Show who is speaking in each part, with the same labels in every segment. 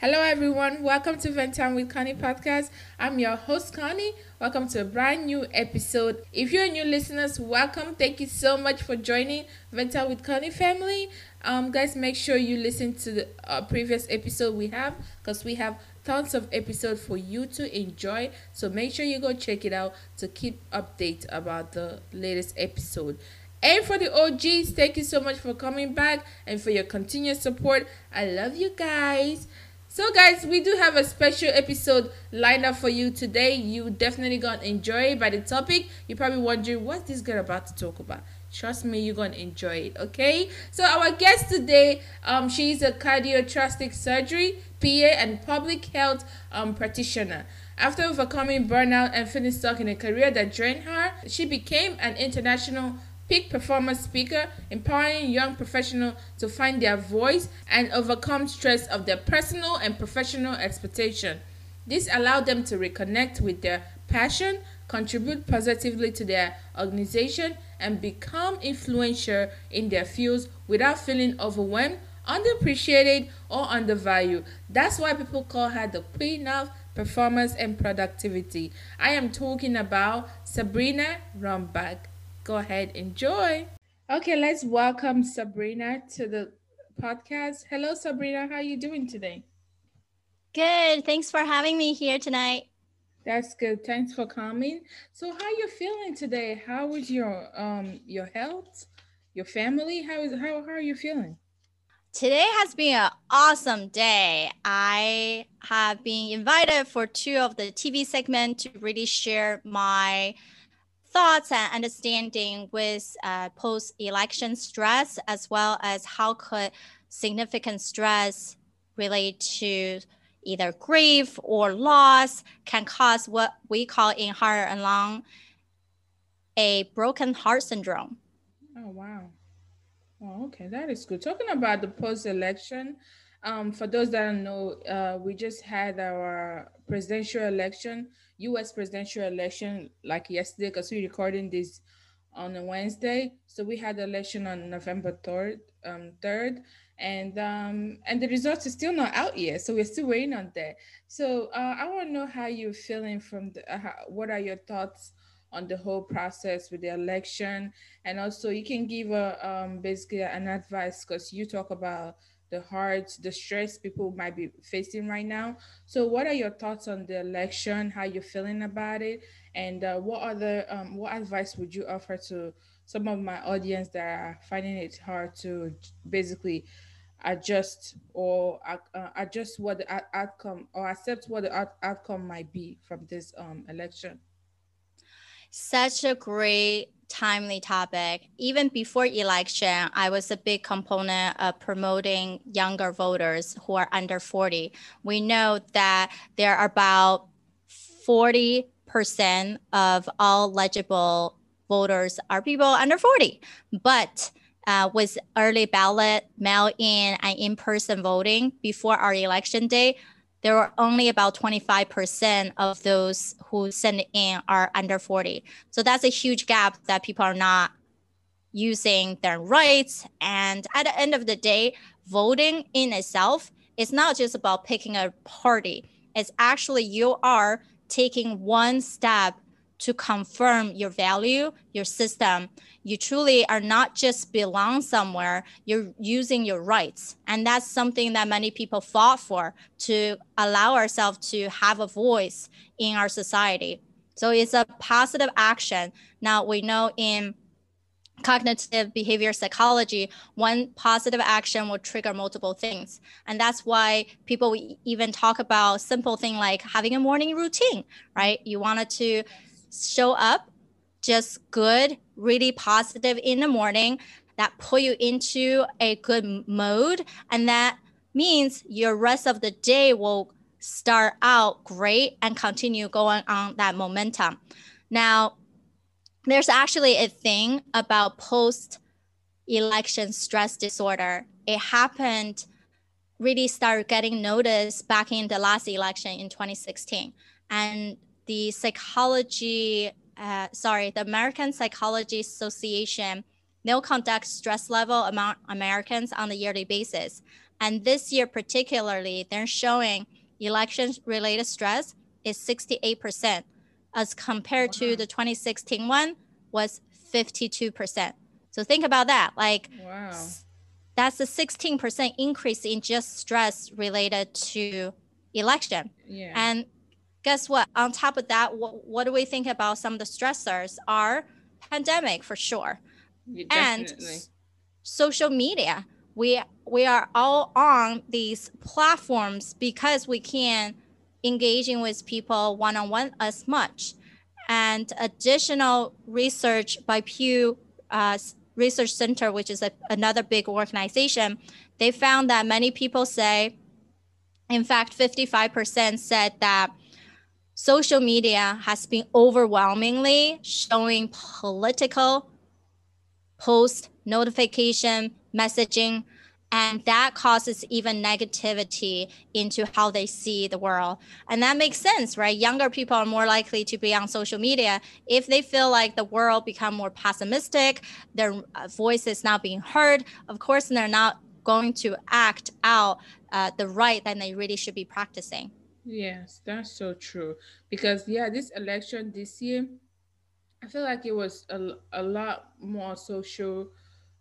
Speaker 1: Hello, everyone. Welcome to Vent Time with Connie podcast. I'm your host, Connie. Welcome to a brand new episode. If you're new listeners, welcome. Thank you so much for joining Vent Time with Connie family. Um, guys, make sure you listen to the uh, previous episode we have because we have tons of episodes for you to enjoy. So make sure you go check it out to keep update about the latest episode. And for the OGs, thank you so much for coming back and for your continued support. I love you guys. So, guys, we do have a special episode lined up for you today. You definitely gonna enjoy it. By the topic, you're probably wondering what's this girl about to talk about. Trust me, you're gonna enjoy it. Okay. So, our guest today, um, she's a cardiothoracic surgery PA and public health um practitioner. After overcoming burnout and feeling stuck in a career that drained her, she became an international peak performance speaker, empowering young professionals to find their voice and overcome stress of their personal and professional expectation. This allowed them to reconnect with their passion, contribute positively to their organization, and become influential in their fields without feeling overwhelmed, underappreciated, or undervalued. That's why people call her the queen of performance and productivity. I am talking about Sabrina Runbeck go ahead enjoy. Okay let's welcome sabrina to the podcast. Hello sabrina how are you doing today?
Speaker 2: Good. Thanks for having me here tonight.
Speaker 1: That's good. Thanks for coming. So how are you feeling today? How is your um your health? Your family? How is how, how are you feeling?
Speaker 2: Today has been an awesome day. I have been invited for two of the TV segments to really share my thoughts and understanding with uh, post-election stress, as well as how could significant stress relate to either grief or loss can cause what we call in heart and lung a broken heart syndrome.
Speaker 1: Oh wow. Oh, okay, that is good. Talking about the post-election, um, for those that don't know, uh, we just had our presidential election U.S. presidential election like yesterday because we're recording this on a Wednesday. So we had election on November third, um, third, and um, and the results are still not out yet. So we're still waiting on that. So uh, I want to know how you're feeling from the. Uh, how, what are your thoughts on the whole process with the election, and also you can give a um, basically an advice because you talk about the hard, the stress people might be facing right now. So, what are your thoughts on the election? How you're feeling about it? And uh, what other um, what advice would you offer to some of my audience that are finding it hard to basically adjust or uh, adjust what the outcome or accept what the outcome might be from this um, election?
Speaker 2: Such a great timely topic. Even before election, I was a big component of promoting younger voters who are under 40. We know that there are about 40% of all legible voters are people under 40. But uh, with early ballot, mail in, and in person voting before our election day, there are only about 25% of those who send in are under 40. So that's a huge gap that people are not using their rights. And at the end of the day, voting in itself is not just about picking a party. It's actually you are taking one step to confirm your value, your system. You truly are not just belong somewhere, you're using your rights. And that's something that many people fought for to allow ourselves to have a voice in our society. So it's a positive action. Now we know in cognitive behavior psychology, one positive action will trigger multiple things. And that's why people even talk about simple thing like having a morning routine, right? You wanted to show up just good, really positive in the morning that put you into a good mode and that means your rest of the day will start out great and continue going on that momentum. Now, there's actually a thing about post election stress disorder. It happened really started getting noticed back in the last election in 2016. And the psychology, uh, sorry, the American Psychology Association, they'll conduct stress level among Americans on a yearly basis. And this year, particularly, they're showing election related stress is 68%, as compared wow. to the 2016 one was 52%. So think about that. Like, wow. that's a 16% increase in just stress related to election. Yeah. And guess what? On top of that, what, what do we think about some of the stressors are pandemic for sure. And social media. We we are all on these platforms because we can engaging with people one on one as much. And additional research by Pew uh, Research Center, which is a, another big organization, they found that many people say, in fact, 55% said that social media has been overwhelmingly showing political post notification messaging and that causes even negativity into how they see the world. And that makes sense right? Younger people are more likely to be on social media. If they feel like the world become more pessimistic their uh, voice is not being heard of course they're not going to act out uh, the right that they really should be practicing
Speaker 1: Yes, that's so true. Because yeah, this election this year, I feel like it was a, a lot more social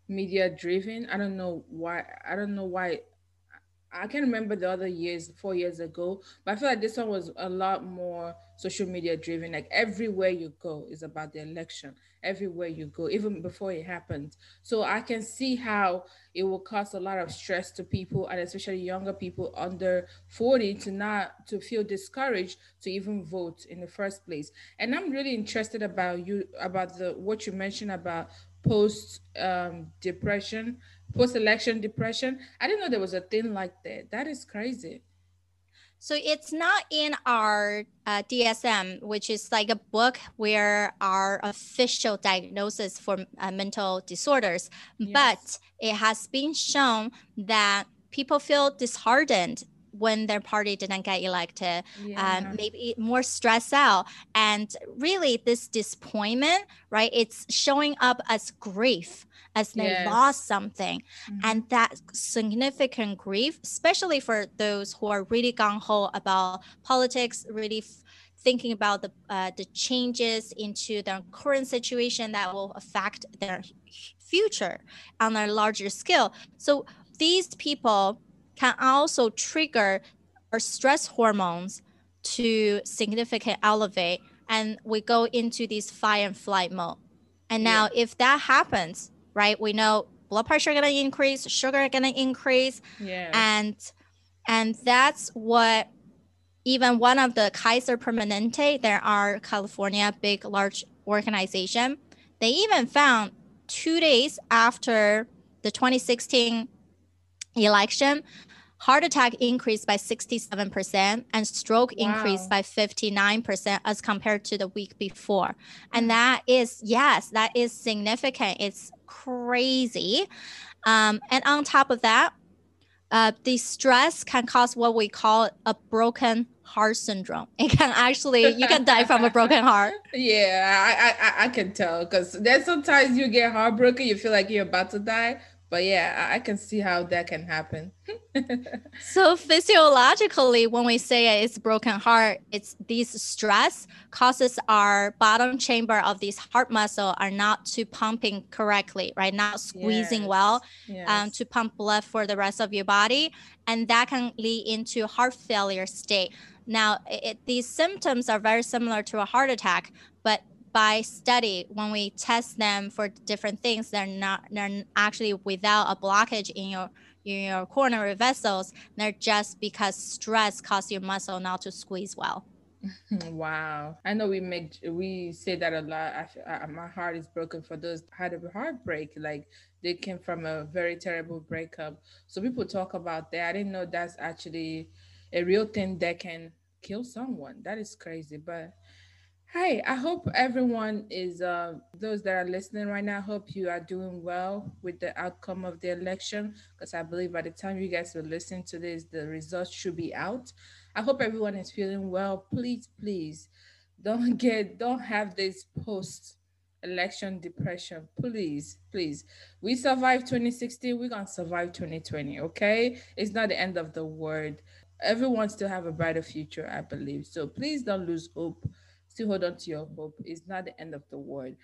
Speaker 1: media driven. I don't know why. I don't know why. I can't remember the other years, four years ago, but I feel like this one was a lot more social media driven. Like everywhere you go is about the election everywhere you go, even before it happens. So I can see how it will cause a lot of stress to people and especially younger people under 40 to not to feel discouraged to even vote in the first place. And I'm really interested about you about the what you mentioned about post um, depression, post election depression. I didn't know there was a thing like that. That is crazy.
Speaker 2: So it's not in our uh, DSM, which is like a book where our official diagnosis for uh, mental disorders, yes. but it has been shown that people feel disheartened when their party didn't get elected, yeah. um, maybe more stressed out. And really, this disappointment, right, it's showing up as grief as they yes. lost something. Mm-hmm. And that significant grief, especially for those who are really gung ho about politics, really f- thinking about the uh, the changes into their current situation that will affect their future on a larger scale. So these people can also trigger our stress hormones to significantly elevate and we go into this fight and flight mode. And now yeah. if that happens, right? We know blood pressure gonna increase, sugar gonna increase. Yeah. And and that's what even one of the Kaiser Permanente, there are California big large organization. They even found two days after the 2016 election, heart attack increased by 67% and stroke wow. increased by 59% as compared to the week before. And mm. that is, yes, that is significant. It's crazy. Um, and on top of that, uh, the stress can cause what we call a broken heart syndrome. It can actually you can die from a broken heart.
Speaker 1: Yeah, I I, I can tell because there's sometimes you get heartbroken, you feel like you're about to die, but yeah, I can see how that can happen.
Speaker 2: so physiologically, when we say it's broken heart, it's these stress causes our bottom chamber of this heart muscle are not to pumping correctly, right? Not squeezing yes. well yes. Um, to pump blood for the rest of your body, and that can lead into heart failure state. Now, it, these symptoms are very similar to a heart attack, but by study when we test them for different things they're not they're actually without a blockage in your in your coronary vessels they're just because stress causes your muscle not to squeeze well
Speaker 1: wow i know we make we say that a lot I, I, my heart is broken for those had a heartbreak like they came from a very terrible breakup. So people talk about that. I didn't know that's actually a real thing that can kill someone. That is crazy. But Hi, I hope everyone is, uh, those that are listening right now, hope you are doing well with the outcome of the election because I believe by the time you guys will listen to this, the results should be out. I hope everyone is feeling well. Please, please don't get, don't have this post election depression. Please, please. We survived 2016, we're going to survive 2020, okay? It's not the end of the world. Everyone still have a brighter future, I believe. So please don't lose hope still hold on to your hope. It's not the end of the world.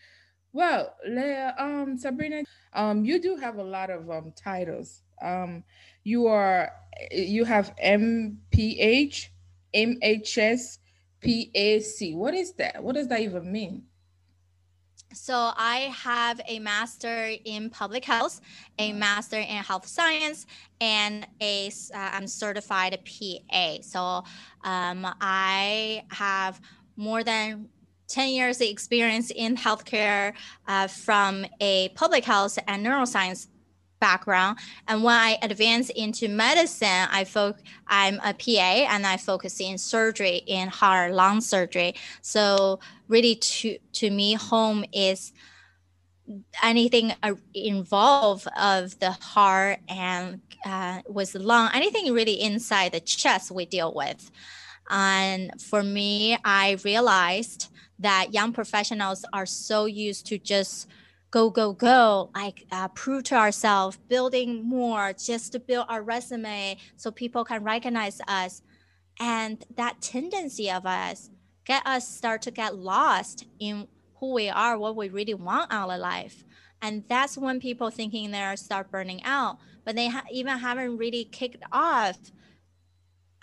Speaker 1: Well, Leah, um, Sabrina, um, you do have a lot of um titles. Um, you are you have MPH, MHS, PAC. What is that? What does that even mean?
Speaker 2: So I have a master in public health, a master in health science, and a am uh, certified PA. So um, I have more than 10 years of experience in healthcare uh, from a public health and neuroscience background. And when i advance into medicine i fo- i'm a pa and i focus in surgery in heart lung surgery. So really to to me home is anything involved of the heart and uh, with the lung anything really inside the chest we deal with and for me, I realized that young professionals are so used to just go, go, go, like uh, prove to ourselves, building more just to build our resume so people can recognize us. And that tendency of us get us start to get lost in who we are, what we really want out of life. And that's when people thinking they are start burning out, but they ha- even haven't really kicked off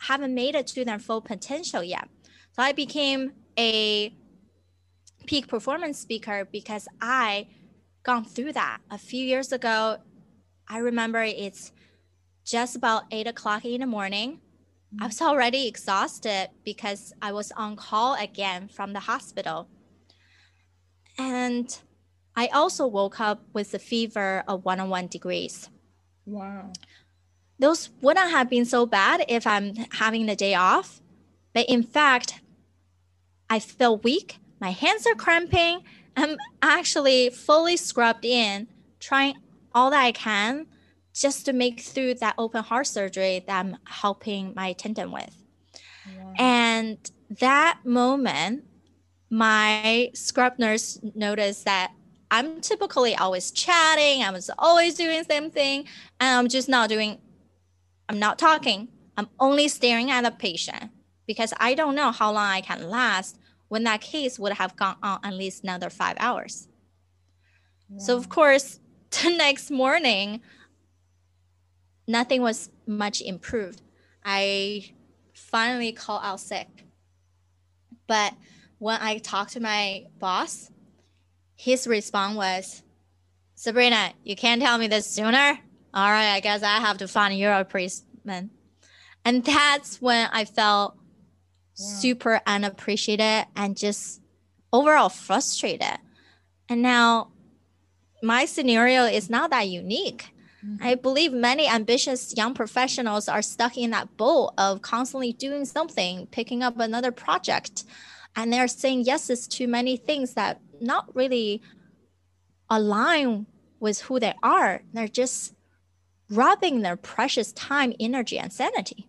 Speaker 2: haven't made it to their full potential yet. So I became a peak performance speaker because I gone through that a few years ago. I remember it's just about eight o'clock in the morning. I was already exhausted because I was on call again from the hospital. And I also woke up with a fever of 101 degrees.
Speaker 1: Wow
Speaker 2: those wouldn't have been so bad if I'm having the day off. But in fact, I feel weak. My hands are cramping. I'm actually fully scrubbed in, trying all that I can just to make through that open heart surgery that I'm helping my attendant with. Wow. And that moment, my scrub nurse noticed that I'm typically always chatting, I was always doing same thing, and I'm just not doing I'm not talking. I'm only staring at the patient because I don't know how long I can last when that case would have gone on at least another five hours. So, of course, the next morning, nothing was much improved. I finally called out sick. But when I talked to my boss, his response was, Sabrina, you can't tell me this sooner all right, I guess I have to find your replacement. And that's when I felt super unappreciated and just overall frustrated. And now my scenario is not that unique. Mm-hmm. I believe many ambitious young professionals are stuck in that boat of constantly doing something, picking up another project, and they're saying yeses to many things that not really align with who they are. They're just robbing their precious time, energy, and sanity.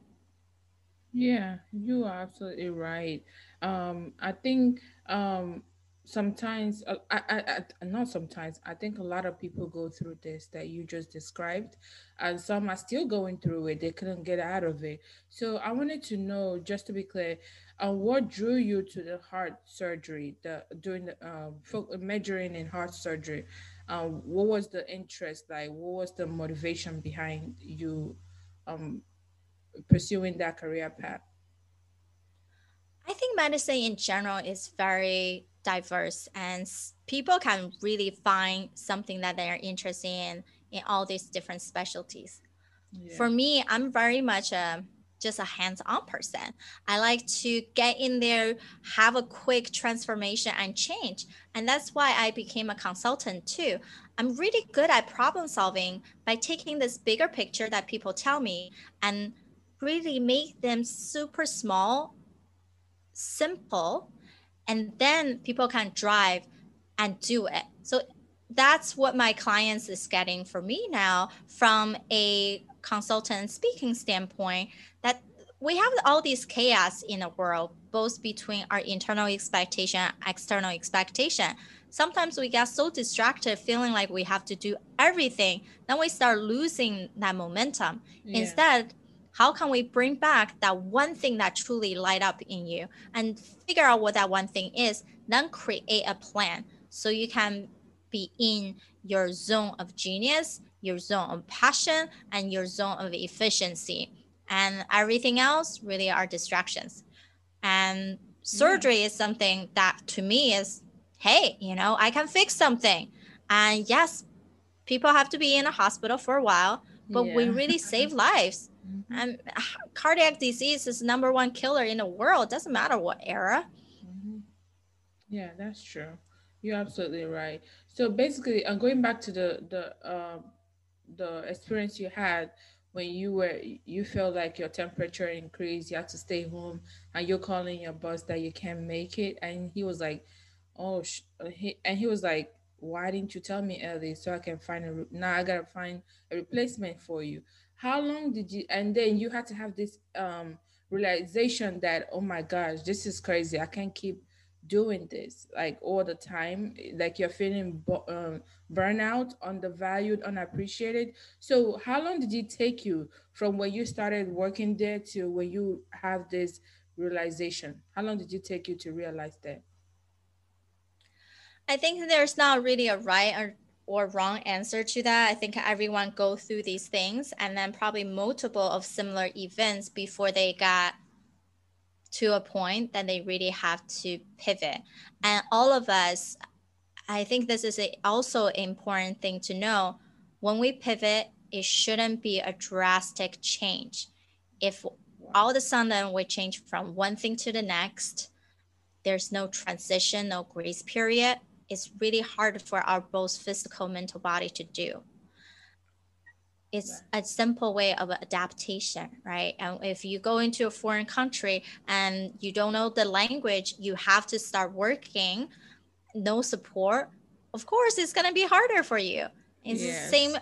Speaker 1: Yeah, you are absolutely right. Um, I think um, sometimes, uh, I, I, not sometimes, I think a lot of people go through this that you just described, and some are still going through it. They couldn't get out of it. So I wanted to know, just to be clear, uh, what drew you to the heart surgery, the doing the uh, measuring in heart surgery? Um, what was the interest like what was the motivation behind you um, pursuing that career path
Speaker 2: i think medicine in general is very diverse and people can really find something that they're interested in in all these different specialties yeah. for me i'm very much a just a hands-on person. I like to get in there, have a quick transformation and change. And that's why I became a consultant too. I'm really good at problem solving by taking this bigger picture that people tell me and really make them super small, simple, and then people can drive and do it. So that's what my clients is getting for me now from a consultant speaking standpoint that we have all these chaos in the world both between our internal expectation and external expectation. Sometimes we get so distracted feeling like we have to do everything then we start losing that momentum. Yeah. instead how can we bring back that one thing that truly light up in you and figure out what that one thing is then create a plan so you can be in your zone of genius your zone of passion and your zone of efficiency and everything else really are distractions and surgery yeah. is something that to me is hey you know i can fix something and yes people have to be in a hospital for a while but yeah. we really save lives mm-hmm. and cardiac disease is number one killer in the world doesn't matter what era
Speaker 1: mm-hmm. yeah that's true you're absolutely right so basically i'm going back to the the uh, the experience you had when you were you felt like your temperature increased you had to stay home and you're calling your boss that you can't make it? And he was like oh sh-, he, and he was like why didn't you tell me early so i can find a now i gotta find a replacement for you? How long did you and then you had to have this um realization that oh my gosh this is crazy. I can't keep doing this like all the time like you're feeling um, burnout undervalued unappreciated. So how long did it take you from when you started working there to when you have this realization? How long did it take you to realize that?
Speaker 2: I think there's not really a right or or wrong answer to that. I think everyone go through these things and then probably multiple of similar events before they got to a point that they really have to pivot. And all of us, I think this is a, also an important thing to know. When we pivot, it shouldn't be a drastic change. If all of a sudden we change from one thing to the next, there's no transition, no grace period, it's really hard for our both physical mental body to do it's a simple way of adaptation, right? And if you go into a foreign country and you don't know the language, you have to start working, no support. Of course, it's going to be harder for you. It's yes. the same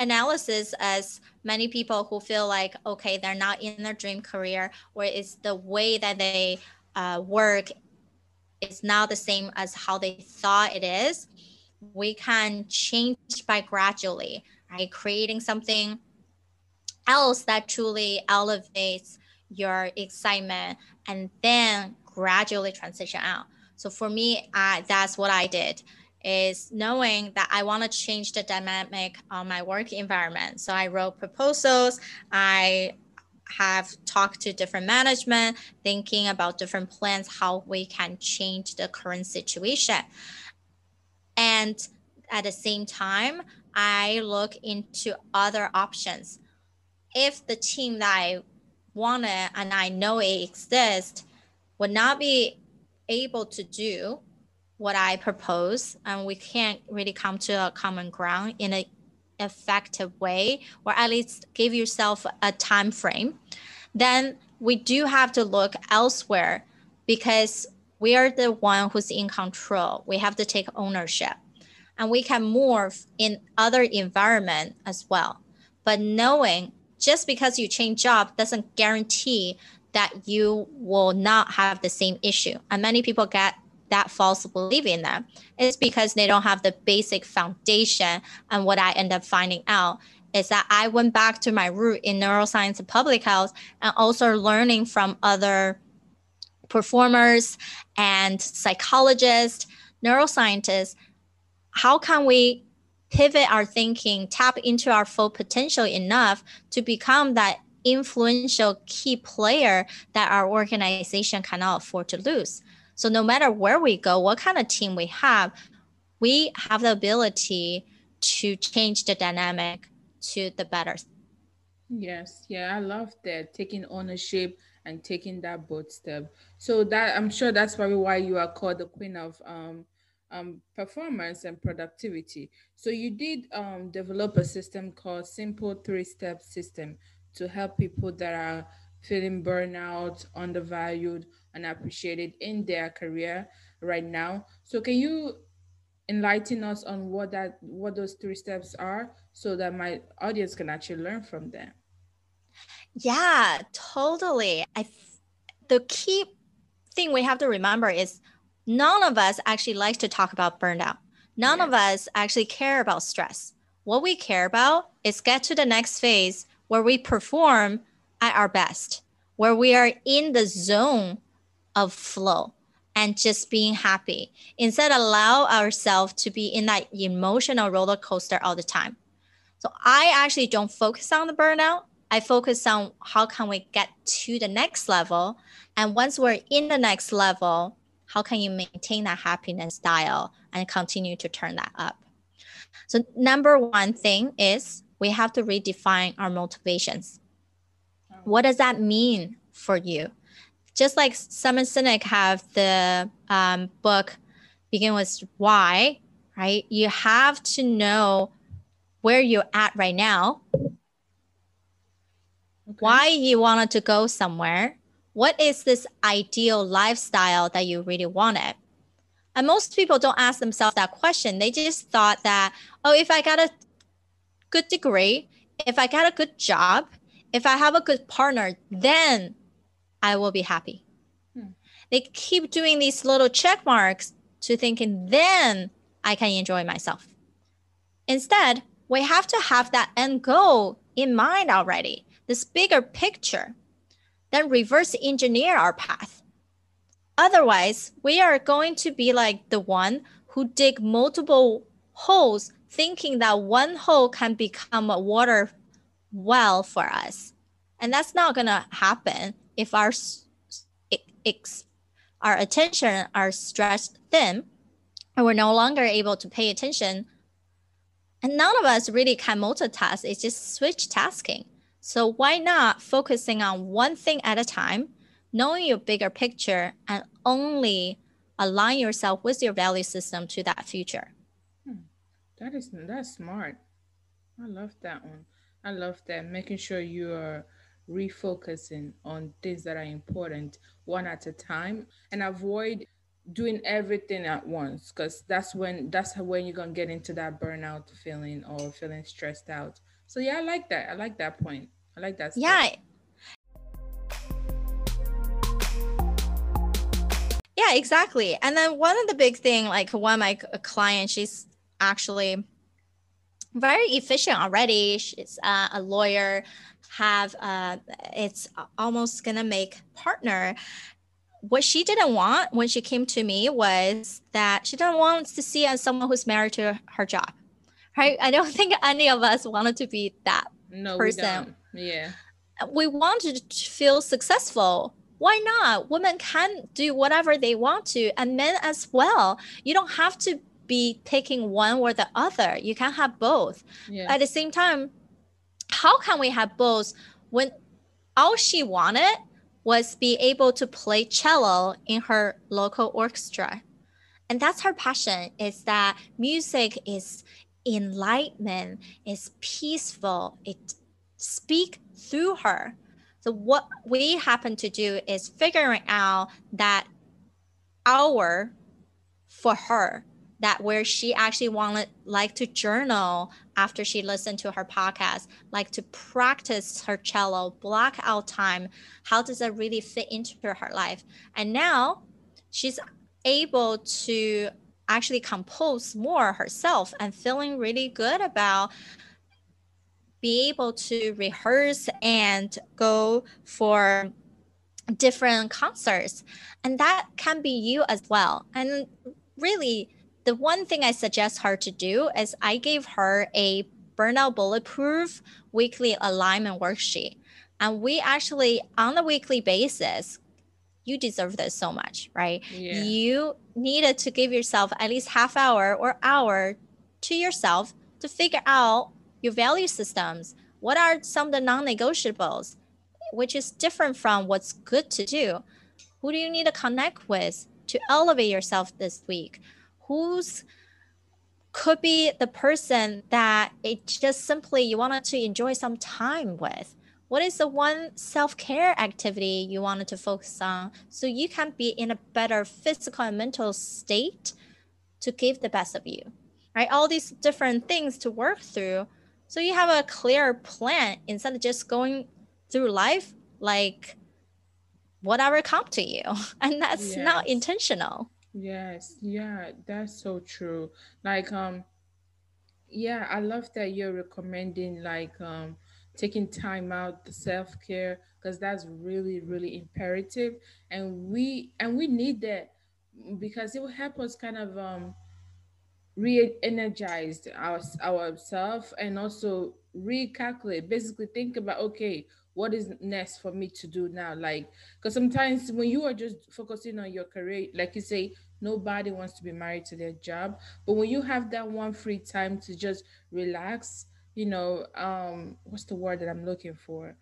Speaker 2: analysis as many people who feel like, okay, they're not in their dream career, or it's the way that they uh, work is not the same as how they thought it is. We can change by gradually right? Creating something else that truly elevates your excitement and then gradually transition out. So for me, I, that's what I did is knowing that I want to change the dynamic on my work environment. So I wrote proposals. I have talked to different management, thinking about different plans, how we can change the current situation. And at the same time, I look into other options. If the team that I want and I know it exists would not be able to do what I propose, and we can't really come to a common ground in an effective way, or at least give yourself a time frame, then we do have to look elsewhere because we are the one who's in control. We have to take ownership and we can morph in other environment as well. But knowing just because you change job doesn't guarantee that you will not have the same issue. And many people get that false belief in them. It's because they don't have the basic foundation. And what I end up finding out is that I went back to my root in neuroscience and public health and also learning from other performers and psychologists, neuroscientists how can we pivot our thinking, tap into our full potential enough to become that influential key player that our organization cannot afford to lose. So no matter where we go, what kind of team we have, we have the ability to change the dynamic to the better.
Speaker 1: Yes, yeah, I love that taking ownership and taking that bold step. So that I'm sure that's probably why you are called the queen of um um performance and productivity. So you did um develop a system called Simple Three Step System to help people that are feeling burnout, undervalued, unappreciated in their career right now. So can you enlighten us on what that what those three steps are so that my audience can actually learn from them?
Speaker 2: Yeah, totally. I th- the key thing we have to remember is none of us actually likes to talk about burnout. None of us actually care about stress. What we care about is get to the next phase where we perform at our best, where we are in the zone of flow and just being happy. Instead, allow ourselves to be in that emotional roller coaster all the time. So I actually don't focus on the burnout. I focus on how can we get to the next level. And once we're in the next level, how can you maintain that happiness dial and continue to turn that up? So number one thing is we have to redefine our motivations. What does that mean for you? Just like Simon Sinek have the um, book begin with why, right? You have to know where you're at right now okay. why you wanted to go somewhere. What is this ideal lifestyle that you really wanted? And most people don't ask themselves that question. They just thought that, oh, if I got a good degree, if I got a good job, if I have a good partner, then I will be happy. Hmm. They keep doing these little check marks to thinking, then I can enjoy myself. Instead, we have to have that end goal in mind already this bigger picture, then reverse engineer our path. Otherwise, we are going to be like the one who dig multiple holes thinking that one hole can become a water well for us. And that's not going to happen if our our attention are stretched thin and we're no longer able to pay attention. And none of us really can multitask. It's just switch tasking. So why not focusing on one thing at a time, knowing your bigger picture, and only align yourself with your value system to that future?
Speaker 1: Hmm. That is that's smart. I love that one. I love that making sure you are refocusing on things that are important one at a time and avoid doing everything at once because that's when that's when you're gonna get into that burnout feeling or feeling stressed out so yeah i like that i like that point I like that.
Speaker 2: Yeah. Yeah, exactly. And then one of the big thing, like one of my clients, she's actually very efficient already. She's uh, a lawyer, have uh, it's almost gonna make partner. What she didn't want when she came to me was that she didn't want to see as someone who's married to her job. Right? I don't think any of us wanted to be that no, person
Speaker 1: yeah.
Speaker 2: We want to feel successful. Why not? Women can do whatever they want to, and men as well. You don't have to be taking one or the other. You can have both. Yeah. At the same time, how can we have both when all she wanted was be able to play cello in her local orchestra? And that's her passion is that music is enlightenment, is peaceful, it speak through her. So what we happen to do is figuring out that hour for her that where she actually wanted like to journal after she listened to her podcast like to practice her cello block out time. How does that really fit into her life? And now she's able to actually compose more herself and feeling really good about be able to rehearse and go for different concerts. And that can be you as well. And really, the one thing I suggest her to do is I gave her a burnout bulletproof weekly alignment worksheet. And we actually, on a weekly basis, you deserve this so much, right? Yeah. You needed to give yourself at least half hour or hour to yourself to figure out your value systems What are some of the non negotiables, which is different from what's good to do? Who do you need to connect with to elevate yourself this week? Who's could be the person that it just simply you wanted to enjoy some time with. What is the one self care activity you wanted to focus on so you can be in a better physical and mental state to give the best of you? Right? All these different things to work through. So you have a clear plan instead of just going through life like whatever come to you. And that's yes. not intentional.
Speaker 1: Yes, yeah, that's so true. Like, um, yeah, I love that you're recommending like um taking time out, the self-care, because that's really, really imperative. And we and we need that because it will help us kind of um re-energize our ourselves and also recalculate. Basically, think about okay, what is next for me to do now? Like, because sometimes when you are just focusing on your career, like you say, nobody wants to be married to their job. But when you have that one free time to just relax, you know, um, what's the word that I'm looking for?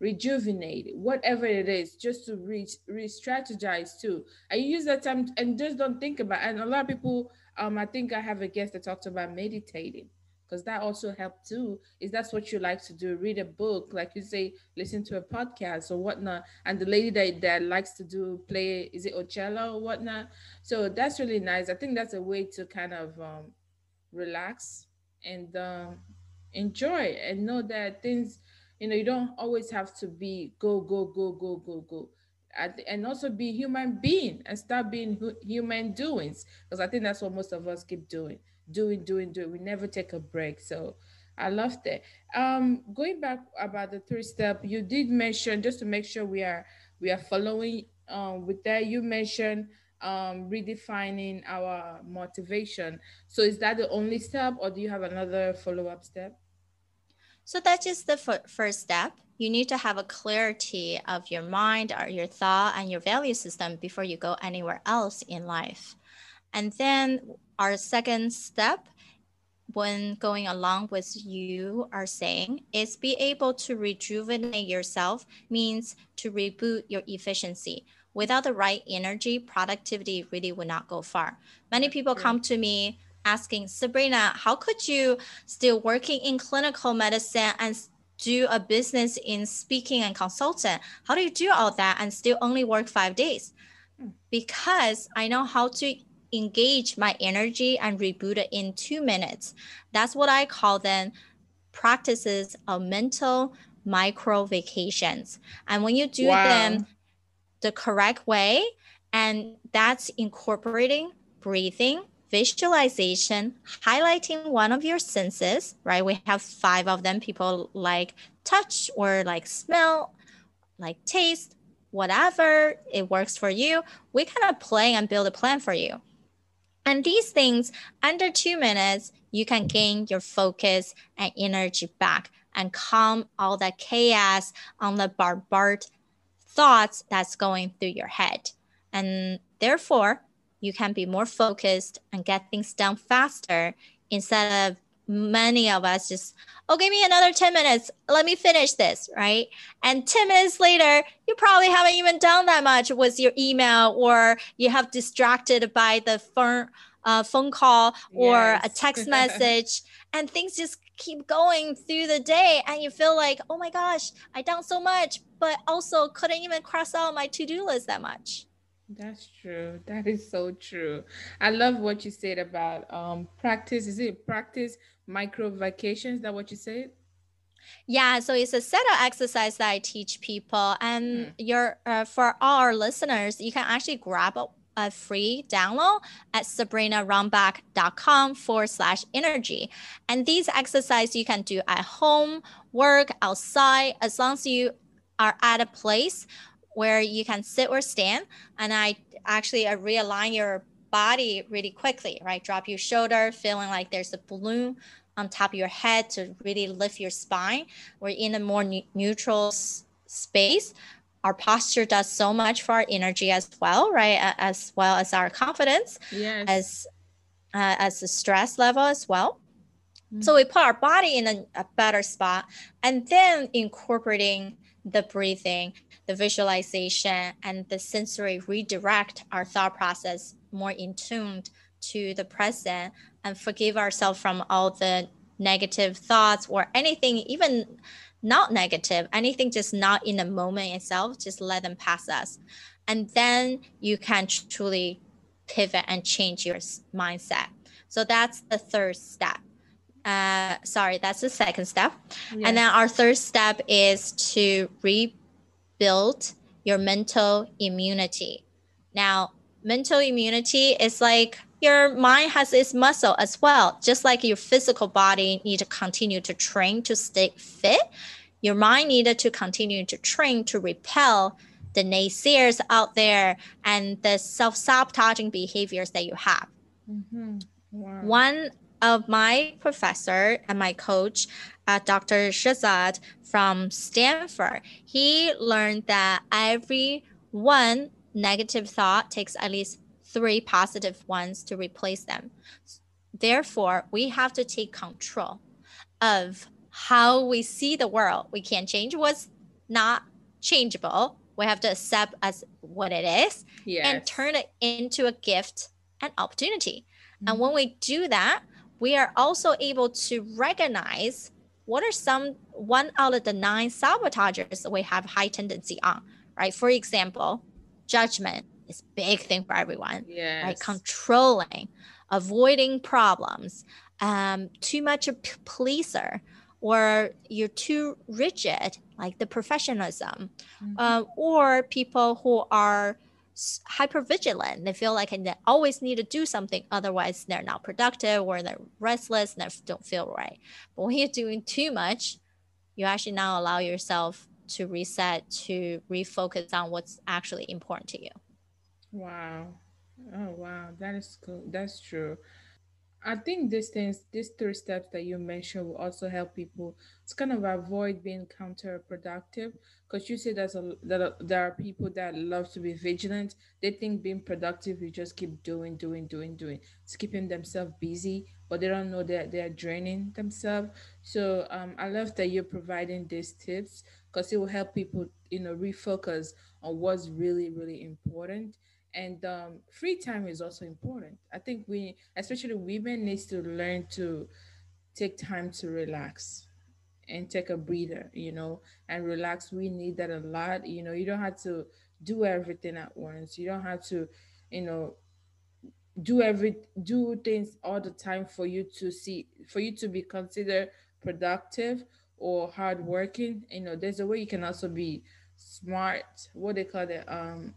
Speaker 1: rejuvenate whatever it is just to re, re-strategize too i use that time and just don't think about it. and a lot of people um i think i have a guest that talked about meditating because that also helped too is that's what you like to do read a book like you say listen to a podcast or whatnot and the lady that, that likes to do play is it Ocello or whatnot so that's really nice i think that's a way to kind of um, relax and um, enjoy and know that things you know you don't always have to be go go go go go go and also be human being and start being human doings because i think that's what most of us keep doing doing, doing, doing. We never take a break. So I love that. Um, going back about the three step, you did mention just to make sure we are we are following um, with that. You mentioned um, redefining our motivation. So is that the only step, or do you have another follow up step?
Speaker 2: So that's just the f- first step. You need to have a clarity of your mind or your thought and your value system before you go anywhere else in life. And then our second step when going along with you are saying is be able to rejuvenate yourself means to reboot your efficiency without the right energy productivity really would not go far many people come to me asking sabrina how could you still working in clinical medicine and do a business in speaking and consultant how do you do all that and still only work five days hmm. because i know how to engage my energy and reboot it in two minutes. That's what I call then practices of mental micro vacations. And when you do wow. them the correct way, and that's incorporating breathing, visualization, highlighting one of your senses, right? We have five of them. People like touch or like smell, like taste, whatever it works for you. We kind of play and build a plan for you. And these things, under two minutes, you can gain your focus and energy back and calm all the chaos on the barbaric thoughts that's going through your head. And therefore, you can be more focused and get things done faster instead of many of us just, oh, give me another 10 minutes. Let me finish this, right? And 10 minutes later, you probably haven't even done that much with your email or you have distracted by the phone, uh, phone call or yes. a text message and things just keep going through the day and you feel like, oh my gosh, I done so much, but also couldn't even cross out my to-do list that much.
Speaker 1: That's true. That is so true. I love what you said about um practice. Is it practice micro vacations? Is that what you said?
Speaker 2: Yeah, so it's a set of exercise that I teach people, and mm. your uh, for all our listeners, you can actually grab a, a free download at sabrinarunbeck.com forward slash energy. And these exercises you can do at home, work, outside, as long as you are at a place where you can sit or stand. And I actually uh, realign your body really quickly, right? Drop your shoulder, feeling like there's a balloon on top of your head to really lift your spine. We're in a more neutral s- space. Our posture does so much for our energy as well, right? As well as our confidence,
Speaker 1: yes.
Speaker 2: as uh, as the stress level as well. Mm-hmm. So we put our body in a, a better spot and then incorporating the breathing, the visualization, and the sensory redirect our thought process more in tune to the present and forgive ourselves from all the negative thoughts or anything, even not negative, anything just not in the moment itself, just let them pass us. And then you can truly pivot and change your mindset. So that's the third step. Uh, sorry, that's the second step. Yes. And then our third step is to rebuild your mental immunity. Now, mental immunity is like your mind has its muscle as well. Just like your physical body need to continue to train to stay fit, your mind needed to continue to train to repel the naysayers out there and the self-sabotaging behaviors that you have. Mm-hmm. Wow. One of my professor and my coach, uh, Dr. Shirzad from Stanford, he learned that every one negative thought takes at least three positive ones to replace them. Therefore, we have to take control of how we see the world. We can't change what's not changeable. We have to accept as what it is yes. and turn it into a gift and opportunity. Mm-hmm. And when we do that, we are also able to recognize what are some one out of the nine sabotagers we have high tendency on, right? For example, judgment is big thing for everyone.
Speaker 1: Yes.
Speaker 2: Right? Controlling, avoiding problems, um, too much a pleaser, or you're too rigid, like the professionalism, mm-hmm. uh, or people who are hyper vigilant. They feel like they always need to do something, otherwise they're not productive or they're restless and they don't feel right. But when you're doing too much, you actually now allow yourself to reset, to refocus on what's actually important to you.
Speaker 1: Wow. Oh wow, that is cool. That's true. I think these things, these three steps that you mentioned will also help people to kind of avoid being counterproductive. Because you say there's a that there are people that love to be vigilant. They think being productive, you just keep doing, doing, doing, doing. It's keeping themselves busy, but they don't know that they're draining themselves. So um, I love that you're providing these tips because it will help people, you know, refocus on what's really, really important and um, free time is also important. I think we especially women needs to learn to take time to relax and take a breather you know and relax. We need that a lot. You know you don't have to do everything at once. You don't have to you know do every do things all the time for you to see for you to be considered productive or hardworking. You know there's a way you can also be smart. What they call it um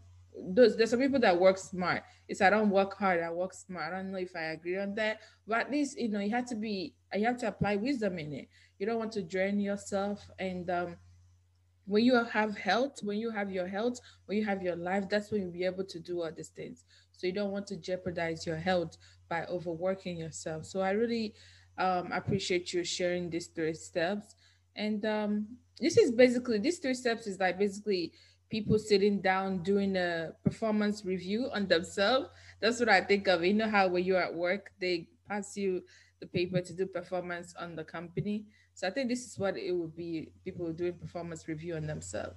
Speaker 1: those there's some people that work smart. It's I don't work hard, I work smart. I don't know if I agree on that, but at least you know you have to be you have to apply wisdom in it. You don't want to drain yourself, and um, when you have health, when you have your health, when you have your life, that's when you'll be able to do all these things. So you don't want to jeopardize your health by overworking yourself. So I really um, appreciate you sharing these three steps, and um, this is basically these three steps is like basically people sitting down doing a performance review on themselves. That's what I think of. You know how when you're at work, they pass you the paper to do performance on the company. So I think this is what it would be people doing performance review on themselves.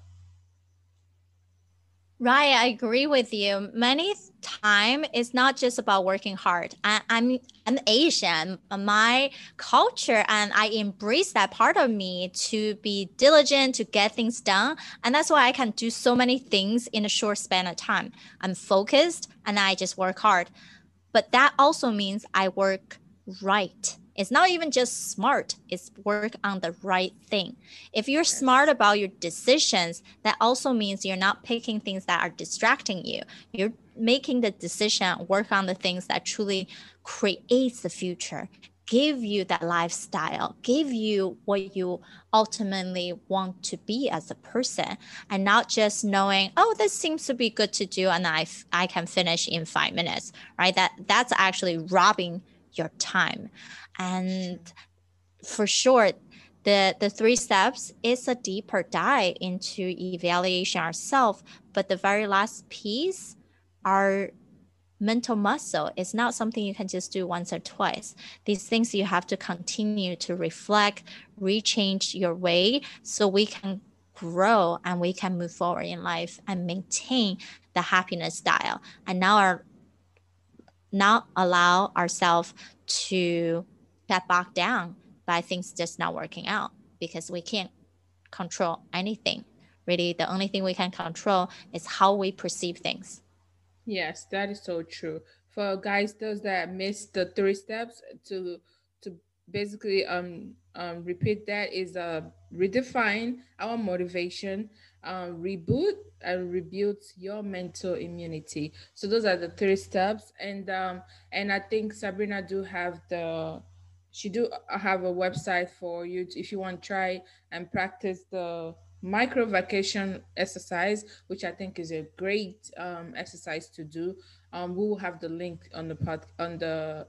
Speaker 2: Right, I agree with you. Many time it's not just about working hard. I, I'm I'm Asian. My culture and I embrace that part of me to be diligent to get things done, and that's why I can do so many things in a short span of time. I'm focused and I just work hard, but that also means I work right. It's not even just smart, it's work on the right thing. If you're smart about your decisions, that also means you're not picking things that are distracting you. You're making the decision, work on the things that truly creates the future, give you that lifestyle, give you what you ultimately want to be as a person, and not just knowing, oh, this seems to be good to do, and I, I can finish in five minutes, right? That that's actually robbing your time. And for sure, the, the three steps is a deeper dive into evaluation ourselves. But the very last piece are mental muscle. is not something you can just do once or twice. These things you have to continue to reflect, rechange your way so we can grow and we can move forward in life and maintain the happiness style and now our not allow ourselves to get bogged down by things just not working out because we can't control anything really the only thing we can control is how we perceive things
Speaker 1: yes that is so true. For guys those that miss the three steps to to basically um, um repeat that is uh redefine our motivation um, reboot and rebuild your mental immunity. So those are the three steps. And um and i think sabrina do have the she do have a website for you to, if you want to try and practice the micro vacation exercise which i think is a great um, exercise to do. Um, we will have the link on the pod on the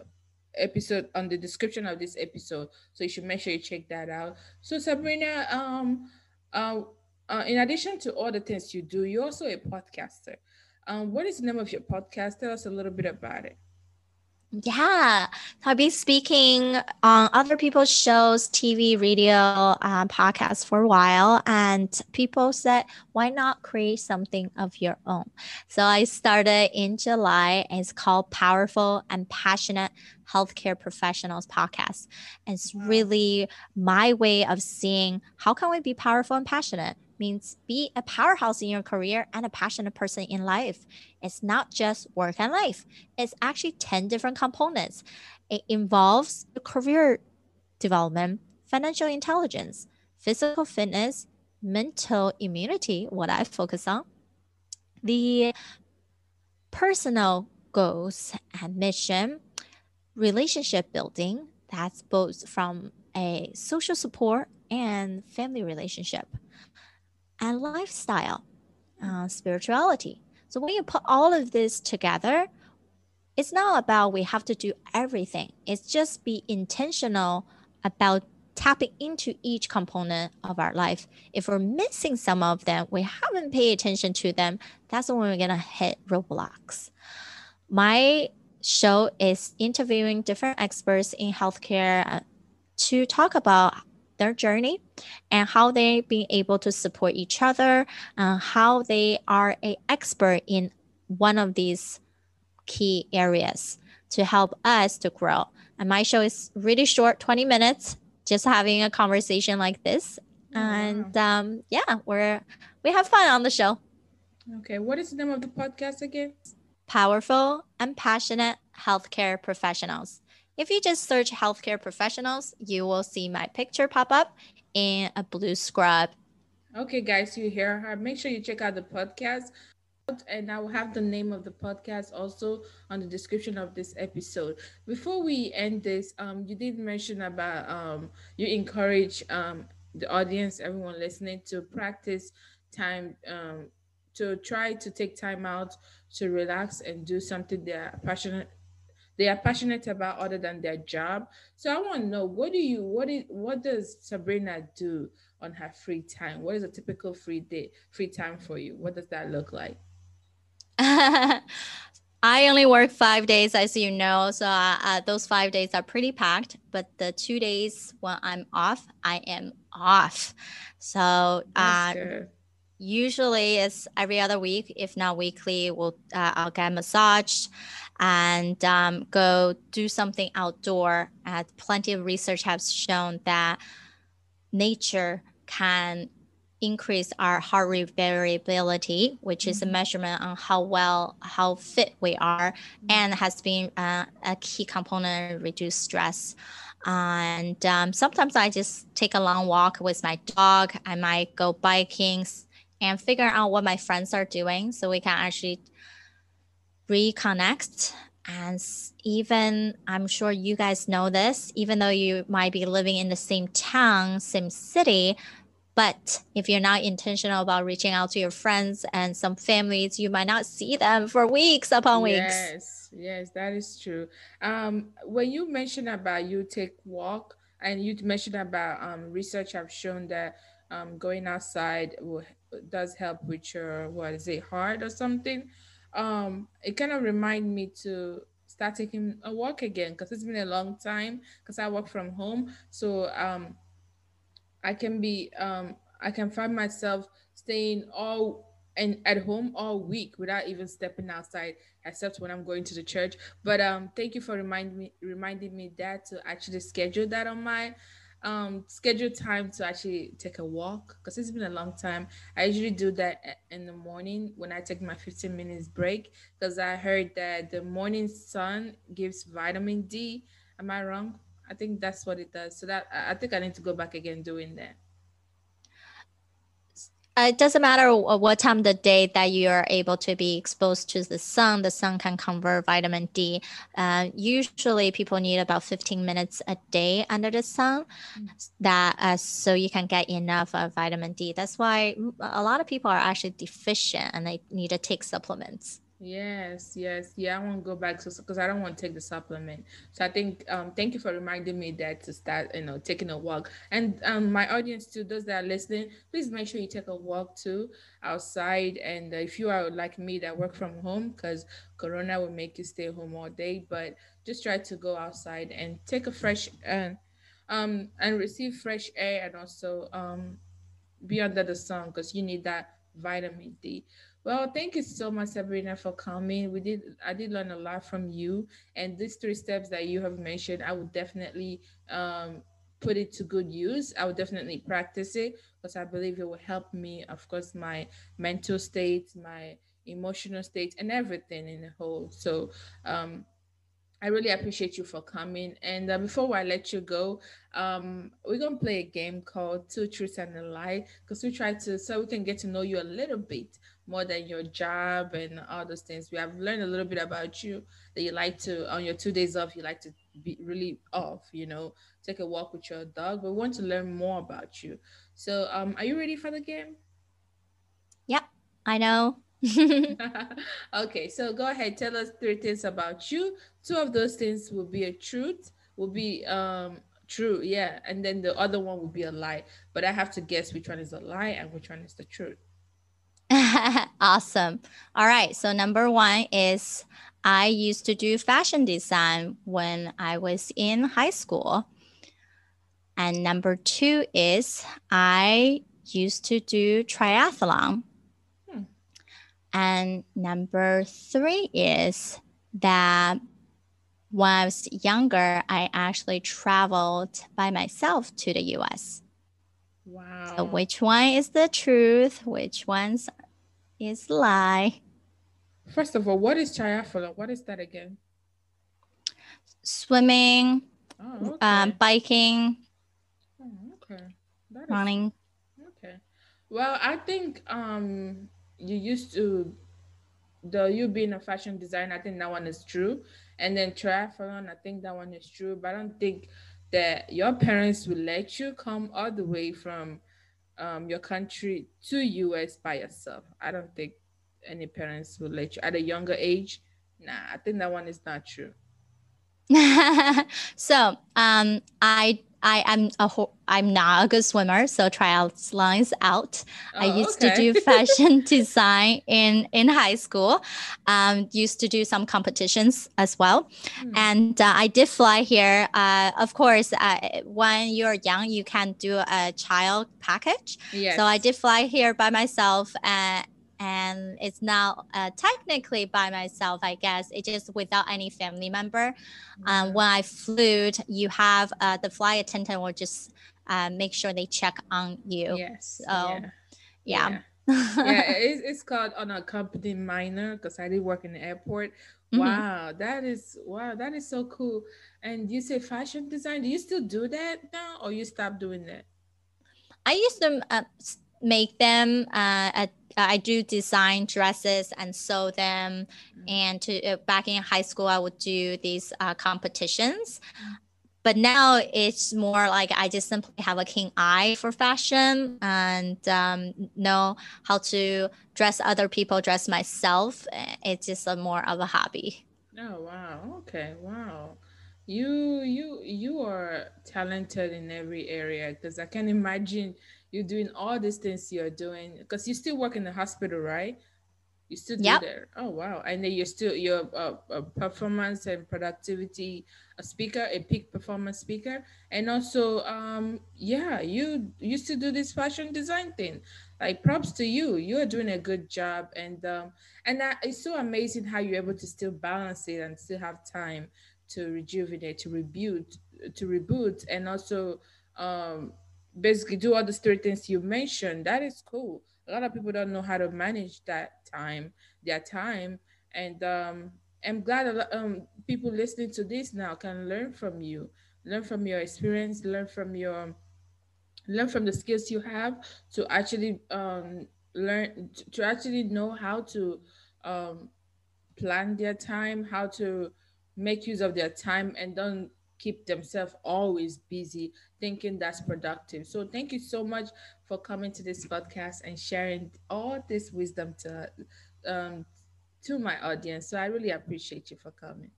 Speaker 1: episode on the description of this episode. So you should make sure you check that out. So sabrina um uh, uh, in addition to all the things you do you're also a podcaster. Um, what is the name of your podcast? Tell us a little bit about it
Speaker 2: yeah, I've been speaking on other people's shows, TV, radio, um, podcasts for a while, and people said, "Why not create something of your own?" So I started in July. It's called Powerful and Passionate Healthcare Professionals Podcast. And it's really my way of seeing how can we be powerful and passionate means be a powerhouse in your career and a passionate person in life. It's not just work and life, it's actually 10 different components. It involves career development, financial intelligence, physical fitness, mental immunity, what I focus on, the personal goals and mission, relationship building, that's both from a social support and family relationship and lifestyle, uh, spirituality. So when you put all of this together, it's not about we have to do everything. It's just be intentional about tapping into each component of our life. If we're missing some of them, we haven't paid attention to them, that's when we're gonna hit roadblocks. My show is interviewing different experts in healthcare uh, to talk about their journey and how they've been able to support each other and how they are an expert in one of these key areas to help us to grow. And my show is really short, 20 minutes, just having a conversation like this. Oh, and um, yeah, we're we have fun on the show.
Speaker 1: Okay, what is the name of the podcast again?
Speaker 2: Powerful and passionate healthcare professionals. If you just search healthcare professionals, you will see my picture pop up in a blue scrub.
Speaker 1: Okay, guys, you hear her. Make sure you check out the podcast. And I will have the name of the podcast also on the description of this episode. Before we end this, um, you did mention about um, you encourage um, the audience, everyone listening, to practice time, um, to try to take time out to relax and do something they're passionate they are passionate about other than their job. So I want to know what do you what is what does Sabrina do on her free time? What is a typical free day free time for you? What does that look like?
Speaker 2: I only work five days, as you know. So uh, uh, those five days are pretty packed. But the two days when I'm off, I am off. So uh, usually it's every other week, if not weekly. We'll uh, I'll get massaged and um, go do something outdoor. And plenty of research has shown that nature can increase our heart rate variability, which is a mm-hmm. measurement on how well, how fit we are, mm-hmm. and has been uh, a key component reduce stress. And um, sometimes I just take a long walk with my dog. I might go biking and figure out what my friends are doing so we can actually reconnect. And even i'm sure you guys know this even though you might be living in the same town same city but if you're not intentional about reaching out to your friends and some families you might not see them for weeks upon weeks.
Speaker 1: Yes yes that is true. Um when you mentioned about you take walk and you mentioned about um research have shown that um going outside will, does help with your what is it heart or something um, it kind of remind me to start taking a walk again because it's been a long time because I work from home. So um, I can be um, I can find myself staying all and at home all week without even stepping outside except when i'm going to the church but um thank you for reminding me reminding me that to actually schedule that on my um schedule time to actually take a walk because it's been a long time. I usually do that in the morning when i take my 15 minutes break because i heard that the morning sun gives vitamin d. Am i wrong? I think that's what it does. So that i think i need to go back again doing that
Speaker 2: uh, it doesn't matter what time of the day that you are able to be exposed to the sun. The sun can convert vitamin D. Uh, usually, people need about 15 minutes a day under the sun, mm. that uh, so you can get enough of vitamin D. That's why a lot of people are actually deficient and they need to take supplements.
Speaker 1: Yes, yes, yeah. I want to go back because I don't want to take the supplement. So I think um, thank you for reminding me that to start, you know, taking a walk. And um, my audience too, those that are listening, please make sure you take a walk too outside. And uh, if you are like me that work from home, because Corona will make you stay home all day, but just try to go outside and take a fresh and um and receive fresh air and also um be under the sun because you need that vitamin D. Well, thank you so much, Sabrina, for coming. We did I did learn a lot from you, and these three steps that you have mentioned, I would definitely um, put it to good use. I would definitely practice it because I believe it will help me, of course, my mental state, my emotional state, and everything in the whole. So, um, I really appreciate you for coming. And uh, before I let you go, um, we're gonna play a game called Two Truths and a Lie because we try to so we can get to know you a little bit more than your job and all those things. We have learned a little bit about you that you like to on your two days off, you like to be really off, you know, take a walk with your dog. But we want to learn more about you. So um are you ready for the game?
Speaker 2: Yep, I know.
Speaker 1: okay, so go ahead, tell us three things about you. Two of those things will be a truth, will be um true, yeah, and then the other one will be a lie. But I have to guess which one is a lie and which one is the truth.
Speaker 2: awesome. All right, so number one is I used to do fashion design when I was in high school. And number two is I used to do triathlon and number three is that when I was younger, I actually traveled by myself to the US.
Speaker 1: Wow.
Speaker 2: So which one is the truth? Which one's is lie?
Speaker 1: First of all, what is triathlon? What is that again?
Speaker 2: Swimming, oh, okay. um, biking,
Speaker 1: oh, okay.
Speaker 2: running.
Speaker 1: Okay. Well, I think um you used to the you being a fashion designer, I think that one is true. And then triathlon, I think that one is true. But I don't think that your parents will let you come all the way from um, your country to US by yourself. I don't think any parents will let you at a younger age. Nah, I think that one is not true.
Speaker 2: so um, I I am a ho- I'm not a good swimmer, so is out. Oh, I used okay. to do fashion design in in high school. Um, used to do some competitions as well, hmm. and uh, I did fly here. Uh, of course, uh, when you're young, you can do a child package. Yes. So I did fly here by myself, and and it's now uh, technically by myself, I guess. It's just without any family member. Um, when I flew, you have uh, the flight attendant will just uh, make sure they check on you.
Speaker 1: Yes.
Speaker 2: So, yeah.
Speaker 1: Yeah. yeah. yeah it's, it's called unaccompanied minor because I did work in the airport. Mm-hmm. Wow, mm-hmm. that is wow, that is so cool. And you say fashion design? Do you still do that now, or you stop doing that?
Speaker 2: I used to uh, make them uh, I do design dresses and sew them. Mm-hmm. And to uh, back in high school, I would do these uh, competitions. Mm-hmm. But now it's more like I just simply have a keen eye for fashion and um, know how to dress other people, dress myself. It's just a more of a hobby.
Speaker 1: Oh wow! Okay, wow. You you you are talented in every area because I can imagine you're doing all these things you're doing because you still work in the hospital, right? You still do there. Oh wow! And then you're still you're a, a performance and productivity a speaker, a peak performance speaker, and also um yeah, you used to do this fashion design thing. Like props to you. You are doing a good job, and um and that it's so amazing how you're able to still balance it and still have time to rejuvenate, to reboot, to reboot, and also um basically do all the three things you mentioned. That is cool. A lot of people don't know how to manage that time, their time, and um, I'm glad a lot, um people listening to this now can learn from you, learn from your experience, learn from your learn from the skills you have to actually um learn to actually know how to um plan their time, how to make use of their time and don't keep themselves always busy thinking that's productive. So thank you so much for coming to this podcast and sharing all this wisdom to um to my audience. So I really appreciate you for coming.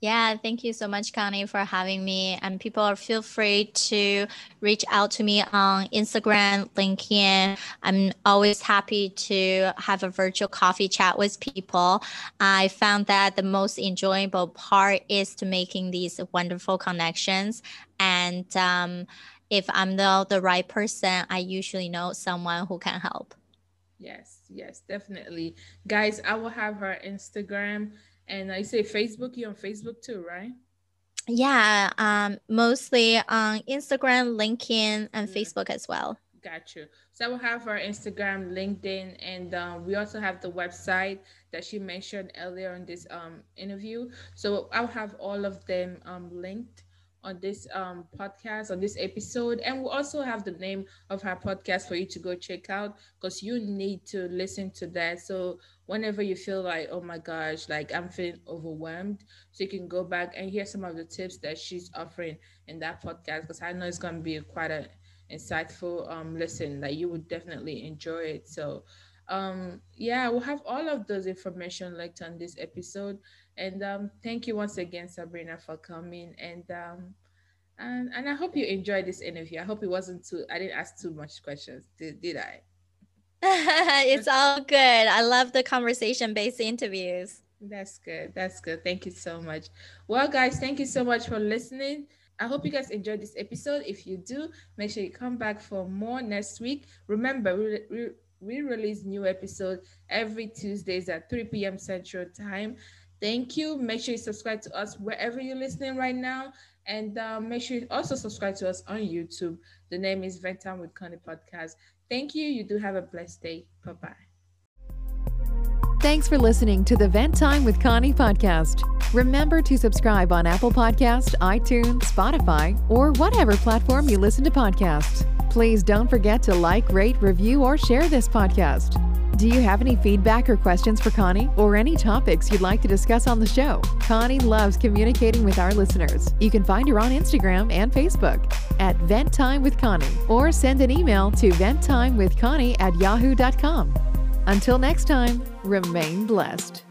Speaker 2: Yeah, thank you so much, Connie, for having me. And people are feel free to reach out to me on Instagram, LinkedIn. I'm always happy to have a virtual coffee chat with people. I found that the most enjoyable part is to making these wonderful connections. And um, if I'm the, the right person, I usually know someone who can help.
Speaker 1: Yes, yes, definitely. Guys, I will have her Instagram and I say Facebook, you're on Facebook too, right?
Speaker 2: Yeah, um, mostly on Instagram, LinkedIn, and
Speaker 1: Mm.
Speaker 2: Facebook as well.
Speaker 1: Got you. So I will have our Instagram, LinkedIn, and um, we also have the website that she mentioned earlier in this um, interview. So I'll have all of them um, linked on this um, podcast, on this episode. And we'll also have the name of her podcast for you to go check out because you need to listen to that. So whenever you feel like, oh my gosh, like I'm feeling overwhelmed, so you can go back and hear some of the tips that she's offering in that podcast because I know it's going to be quite an insightful um listen that you would definitely enjoy it so um yeah we'll have all of those information linked on this episode and um thank you once again sabrina for coming and um and, and i hope you enjoyed this interview i hope it wasn't too i didn't ask too much questions did, did i
Speaker 2: it's all good. I love the conversation based interviews.
Speaker 1: That's good. That's good. Thank you so much. Well, guys, thank you so much for listening. I hope you guys enjoyed this episode. If you do, make sure you come back for more next week. Remember, we, we, we release new episodes every Tuesdays at 3 p.m. Central Time. Thank you. Make sure you subscribe to us wherever you're listening right now. And uh, make sure you also subscribe to us on YouTube. The name is Vent Time with Connie Podcast. Thank you. You do have a blessed day. Bye bye.
Speaker 3: Thanks for listening to the Vent Time with Connie podcast. Remember to subscribe on Apple Podcast, iTunes, Spotify, or whatever platform you listen to podcasts. Please don't forget to like, rate, review, or share this podcast. Do you have any feedback or questions for Connie or any topics you'd like to discuss on the show? Connie loves communicating with our listeners. You can find her on Instagram and Facebook at Vent Time with Connie or send an email to venttimewithconnie at yahoo.com. Until next time, remain blessed.